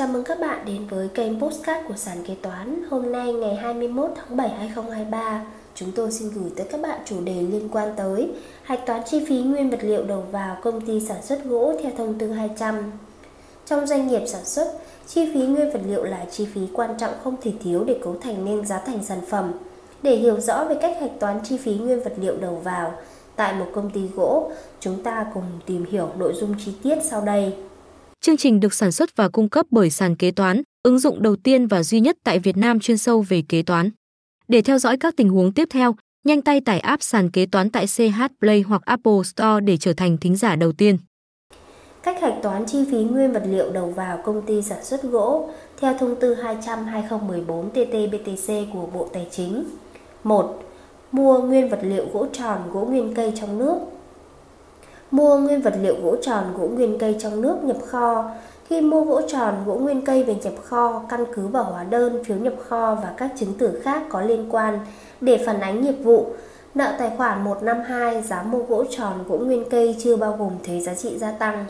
Chào mừng các bạn đến với kênh Postcard của Sàn Kế Toán. Hôm nay ngày 21 tháng 7 2023 Chúng tôi xin gửi tới các bạn chủ đề liên quan tới Hạch toán chi phí nguyên vật liệu đầu vào công ty sản xuất gỗ theo thông tư 200 Trong doanh nghiệp sản xuất, chi phí nguyên vật liệu là chi phí quan trọng không thể thiếu để cấu thành nên giá thành sản phẩm. Để hiểu rõ về cách hạch toán chi phí nguyên vật liệu đầu vào tại một công ty gỗ, chúng ta cùng tìm hiểu nội dung chi tiết sau đây. Chương trình được sản xuất và cung cấp bởi sàn kế toán, ứng dụng đầu tiên và duy nhất tại Việt Nam chuyên sâu về kế toán. Để theo dõi các tình huống tiếp theo, nhanh tay tải app sàn kế toán tại CH Play hoặc Apple Store để trở thành thính giả đầu tiên. Cách hạch toán chi phí nguyên vật liệu đầu vào công ty sản xuất gỗ theo thông tư 200/2014 TT-BTC của Bộ Tài chính. 1. Mua nguyên vật liệu gỗ tròn, gỗ nguyên cây trong nước Mua nguyên vật liệu gỗ tròn, gỗ nguyên cây trong nước nhập kho. Khi mua gỗ tròn, gỗ nguyên cây về nhập kho, căn cứ vào hóa đơn, phiếu nhập kho và các chứng từ khác có liên quan để phản ánh nghiệp vụ. Nợ tài khoản 152 giá mua gỗ tròn, gỗ nguyên cây chưa bao gồm thuế giá trị gia tăng.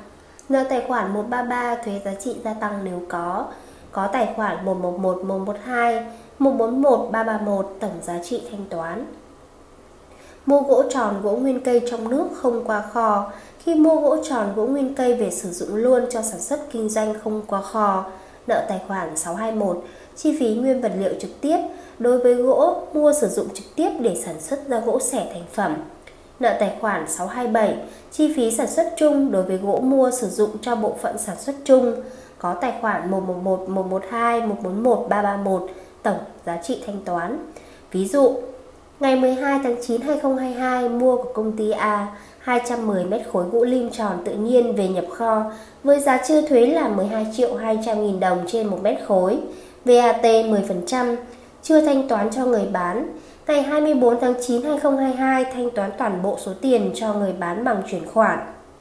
Nợ tài khoản 133 thuế giá trị gia tăng nếu có. Có tài khoản 111, 112, 141, 331 tổng giá trị thanh toán. Mua gỗ tròn gỗ nguyên cây trong nước không qua kho. Khi mua gỗ tròn gỗ nguyên cây về sử dụng luôn cho sản xuất kinh doanh không qua kho. Nợ tài khoản 621, chi phí nguyên vật liệu trực tiếp đối với gỗ mua sử dụng trực tiếp để sản xuất ra gỗ sẻ thành phẩm. Nợ tài khoản 627, chi phí sản xuất chung đối với gỗ mua sử dụng cho bộ phận sản xuất chung. Có tài khoản 111, 112, 141, 331, tổng giá trị thanh toán. Ví dụ, Ngày 12 tháng 9 2022 mua của công ty A 210 mét khối gỗ lim tròn tự nhiên về nhập kho với giá chưa thuế là 12 triệu 200 nghìn đồng trên 1 mét khối, VAT 10%, chưa thanh toán cho người bán. Ngày 24 tháng 9 2022 thanh toán toàn bộ số tiền cho người bán bằng chuyển khoản.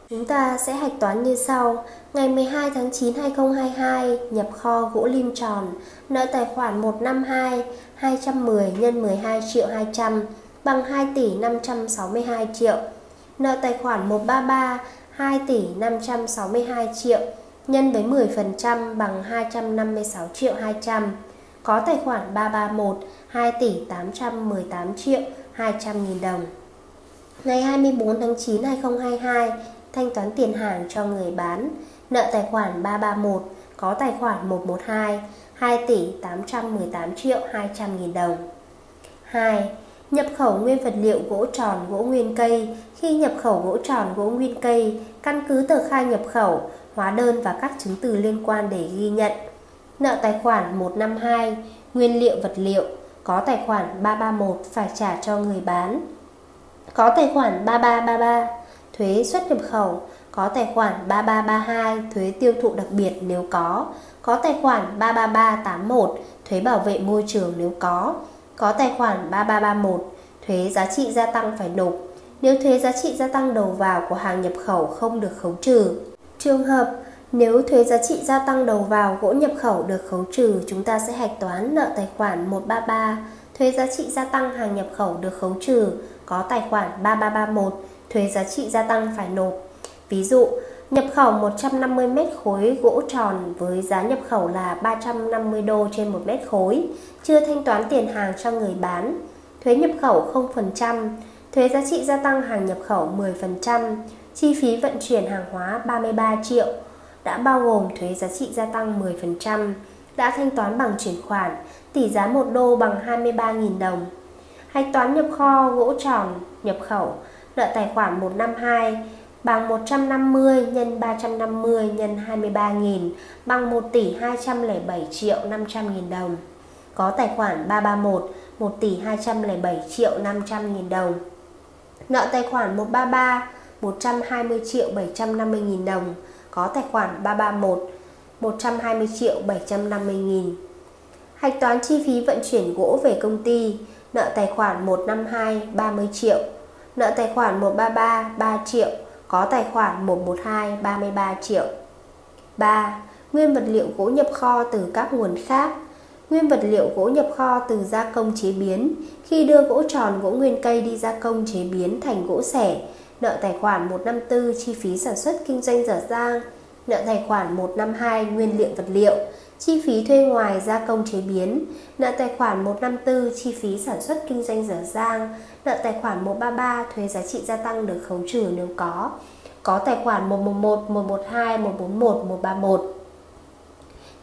Chúng ta sẽ hạch toán như sau. Ngày 12 tháng 9 2022 nhập kho gỗ lim tròn, nợ tài khoản 152 210 x 12 triệu 200 bằng 2 tỷ 562 triệu. Nợ tài khoản 133 2 tỷ 562 triệu nhân với 10% bằng 256 triệu 200. Có tài khoản 331 2 tỷ 818 triệu 200 nghìn đồng. Ngày 24 tháng 9 2022, thanh toán tiền hàng cho người bán, nợ tài khoản 331, có tài khoản 112, 2 tỷ 818 triệu 200 nghìn đồng. 2. Nhập khẩu nguyên vật liệu gỗ tròn gỗ nguyên cây Khi nhập khẩu gỗ tròn gỗ nguyên cây, căn cứ tờ khai nhập khẩu, hóa đơn và các chứng từ liên quan để ghi nhận. Nợ tài khoản 152, nguyên liệu vật liệu, có tài khoản 331 phải trả cho người bán. Có tài khoản 3333, thuế xuất nhập khẩu, có tài khoản 3332 thuế tiêu thụ đặc biệt nếu có, có tài khoản 33381 thuế bảo vệ môi trường nếu có, có tài khoản 3331 thuế giá trị gia tăng phải nộp nếu thuế giá trị gia tăng đầu vào của hàng nhập khẩu không được khấu trừ. Trường hợp nếu thuế giá trị gia tăng đầu vào gỗ nhập khẩu được khấu trừ, chúng ta sẽ hạch toán nợ tài khoản 133, thuế giá trị gia tăng hàng nhập khẩu được khấu trừ, có tài khoản 3331, thuế giá trị gia tăng phải nộp. Ví dụ, nhập khẩu 150 mét khối gỗ tròn với giá nhập khẩu là 350 đô trên 1 mét khối, chưa thanh toán tiền hàng cho người bán, thuế nhập khẩu 0%, thuế giá trị gia tăng hàng nhập khẩu 10%, chi phí vận chuyển hàng hóa 33 triệu, đã bao gồm thuế giá trị gia tăng 10%, đã thanh toán bằng chuyển khoản, tỷ giá 1 đô bằng 23.000 đồng. Hạch toán nhập kho gỗ tròn nhập khẩu, nợ tài khoản 152 bằng 150 nhân 350 nhân 23.000 bằng 1 tỷ 207 triệu 500 nghìn đồng. Có tài khoản 331 1 tỷ 207 triệu 500 nghìn đồng. Nợ tài khoản 133 120 triệu 750 nghìn đồng. Có tài khoản 331 120 triệu 750 nghìn. Hạch toán chi phí vận chuyển gỗ về công ty, nợ tài khoản 152 30 triệu, nợ tài khoản 133 3 triệu, có tài khoản 112 33 triệu. 3. Nguyên vật liệu gỗ nhập kho từ các nguồn khác. Nguyên vật liệu gỗ nhập kho từ gia công chế biến. Khi đưa gỗ tròn gỗ nguyên cây đi gia công chế biến thành gỗ sẻ, nợ tài khoản 154 chi phí sản xuất kinh doanh dở dang, nợ tài khoản 152 nguyên liệu vật liệu, chi phí thuê ngoài gia công chế biến, nợ tài khoản 154 chi phí sản xuất kinh doanh dở dang, nợ tài khoản 133 thuế giá trị gia tăng được khấu trừ nếu có, có tài khoản 111, 112, 141, 131.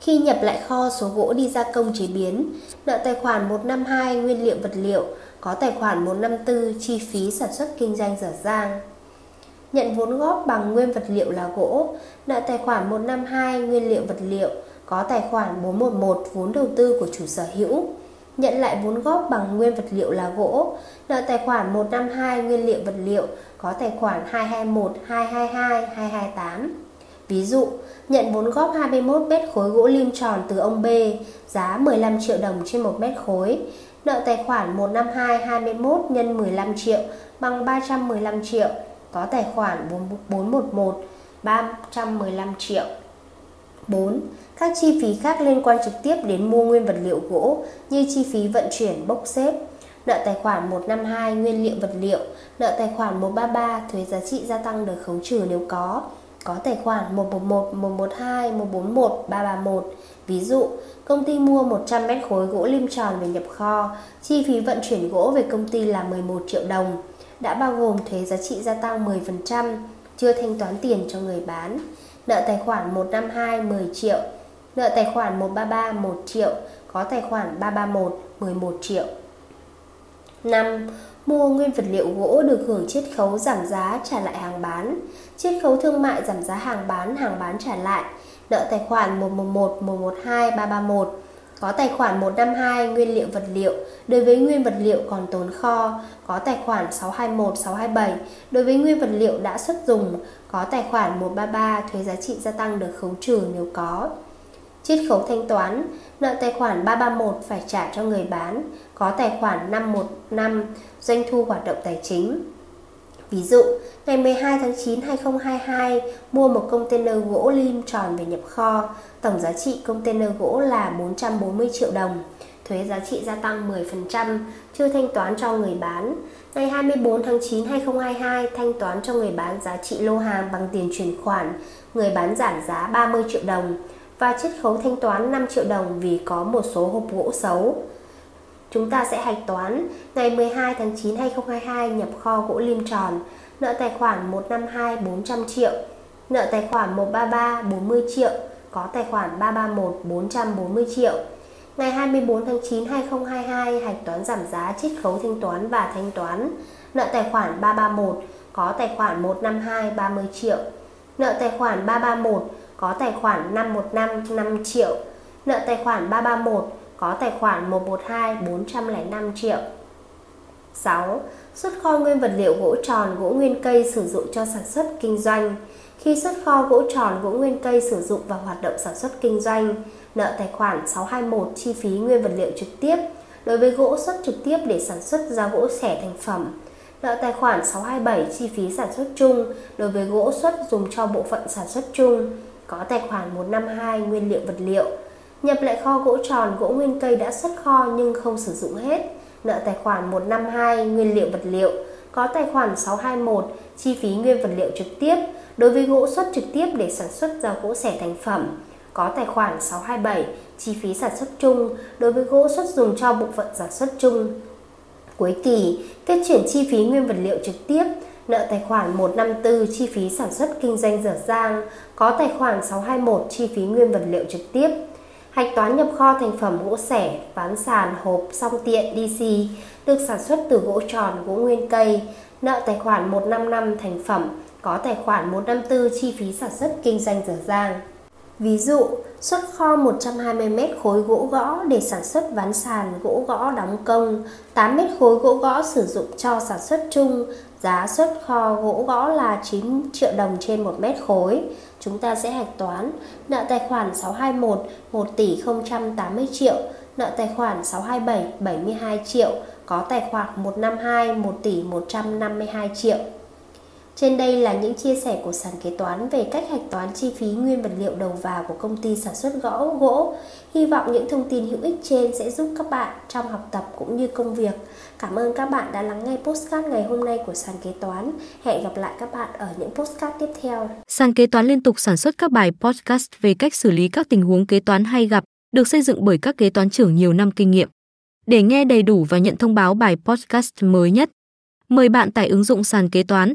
Khi nhập lại kho số gỗ đi gia công chế biến, nợ tài khoản 152 nguyên liệu vật liệu, có tài khoản 154 chi phí sản xuất kinh doanh dở dang. Nhận vốn góp bằng nguyên vật liệu là gỗ, nợ tài khoản 152 nguyên liệu vật liệu, có tài khoản 411 vốn đầu tư của chủ sở hữu. Nhận lại vốn góp bằng nguyên vật liệu là gỗ, nợ tài khoản 152 nguyên liệu vật liệu, có tài khoản 221 222 228. Ví dụ, nhận vốn góp 21 mét khối gỗ lim tròn từ ông B, giá 15 triệu đồng trên 1 mét khối. Nợ tài khoản 152 21 nhân 15 triệu bằng 315 triệu, có tài khoản 411 315 triệu. 4. Các chi phí khác liên quan trực tiếp đến mua nguyên vật liệu gỗ như chi phí vận chuyển bốc xếp, nợ tài khoản 152 nguyên liệu vật liệu, nợ tài khoản 133 thuế giá trị gia tăng được khấu trừ nếu có, có tài khoản 111, 112, 141, 331. Ví dụ, công ty mua 100 mét khối gỗ lim tròn về nhập kho, chi phí vận chuyển gỗ về công ty là 11 triệu đồng, đã bao gồm thuế giá trị gia tăng 10%, chưa thanh toán tiền cho người bán. Nợ tài khoản 152 10 triệu, nợ tài khoản 133 1 triệu, có tài khoản 331 11 triệu. 5. Mua nguyên vật liệu gỗ được hưởng chiết khấu giảm giá trả lại hàng bán. Chiết khấu thương mại giảm giá hàng bán, hàng bán trả lại. Nợ tài khoản 111, 112, 331. Có tài khoản 152 nguyên liệu vật liệu đối với nguyên vật liệu còn tồn kho, có tài khoản 621, 627 đối với nguyên vật liệu đã xuất dùng, có tài khoản 133 thuế giá trị gia tăng được khấu trừ nếu có. Chiết khấu thanh toán, nợ tài khoản 331 phải trả cho người bán, có tài khoản 515 doanh thu hoạt động tài chính. Ví dụ, ngày 12 tháng 9 2022 mua một container gỗ lim tròn về nhập kho, tổng giá trị container gỗ là 440 triệu đồng, thuế giá trị gia tăng 10%, chưa thanh toán cho người bán. Ngày 24 tháng 9 2022 thanh toán cho người bán giá trị lô hàng bằng tiền chuyển khoản, người bán giảm giá 30 triệu đồng và chiết khấu thanh toán 5 triệu đồng vì có một số hộp gỗ xấu. Chúng ta sẽ hạch toán. Ngày 12 tháng 9 2022 nhập kho gỗ lim tròn, nợ tài khoản 152 400 triệu, nợ tài khoản 133 40 triệu, có tài khoản 331 440 triệu. Ngày 24 tháng 9 2022 hạch toán giảm giá chiết khấu thanh toán và thanh toán, nợ tài khoản 331 có tài khoản 152 30 triệu, nợ tài khoản 331 có tài khoản 515 5 triệu, nợ tài khoản 331 có tài khoản 112 405 triệu. 6. Xuất kho nguyên vật liệu gỗ tròn, gỗ nguyên cây sử dụng cho sản xuất kinh doanh. Khi xuất kho gỗ tròn, gỗ nguyên cây sử dụng vào hoạt động sản xuất kinh doanh, nợ tài khoản 621 chi phí nguyên vật liệu trực tiếp đối với gỗ xuất trực tiếp để sản xuất ra gỗ xẻ thành phẩm. Nợ tài khoản 627 chi phí sản xuất chung đối với gỗ xuất dùng cho bộ phận sản xuất chung. Có tài khoản 152 nguyên liệu vật liệu Nhập lại kho gỗ tròn, gỗ nguyên cây đã xuất kho nhưng không sử dụng hết. Nợ tài khoản 152 nguyên liệu vật liệu. Có tài khoản 621 chi phí nguyên vật liệu trực tiếp đối với gỗ xuất trực tiếp để sản xuất ra gỗ sẻ thành phẩm. Có tài khoản 627 chi phí sản xuất chung đối với gỗ xuất dùng cho bộ phận sản xuất chung. Cuối kỳ, kết chuyển chi phí nguyên vật liệu trực tiếp nợ tài khoản 154 chi phí sản xuất kinh doanh dở dang, có tài khoản 621 chi phí nguyên vật liệu trực tiếp, Hạch toán nhập kho thành phẩm gỗ sẻ, ván sàn, hộp, song tiện, DC được sản xuất từ gỗ tròn, gỗ nguyên cây, nợ tài khoản 155 thành phẩm, có tài khoản 154 chi phí sản xuất kinh doanh dở dang. Ví dụ, xuất kho 120 m khối gỗ gõ để sản xuất ván sàn gỗ gõ đóng công, 8 m khối gỗ gõ sử dụng cho sản xuất chung, giá xuất kho gỗ gõ là 9 triệu đồng trên 1 mét khối. Chúng ta sẽ hạch toán nợ tài khoản 621 1 tỷ 080 triệu, nợ tài khoản 627 72 triệu, có tài khoản 152 1 tỷ 152 triệu. Trên đây là những chia sẻ của sàn kế toán về cách hạch toán chi phí nguyên vật liệu đầu vào của công ty sản xuất gỗ gỗ. Hy vọng những thông tin hữu ích trên sẽ giúp các bạn trong học tập cũng như công việc. Cảm ơn các bạn đã lắng nghe postcard ngày hôm nay của sàn kế toán. Hẹn gặp lại các bạn ở những postcard tiếp theo. Sàn kế toán liên tục sản xuất các bài podcast về cách xử lý các tình huống kế toán hay gặp, được xây dựng bởi các kế toán trưởng nhiều năm kinh nghiệm. Để nghe đầy đủ và nhận thông báo bài podcast mới nhất, mời bạn tải ứng dụng sàn kế toán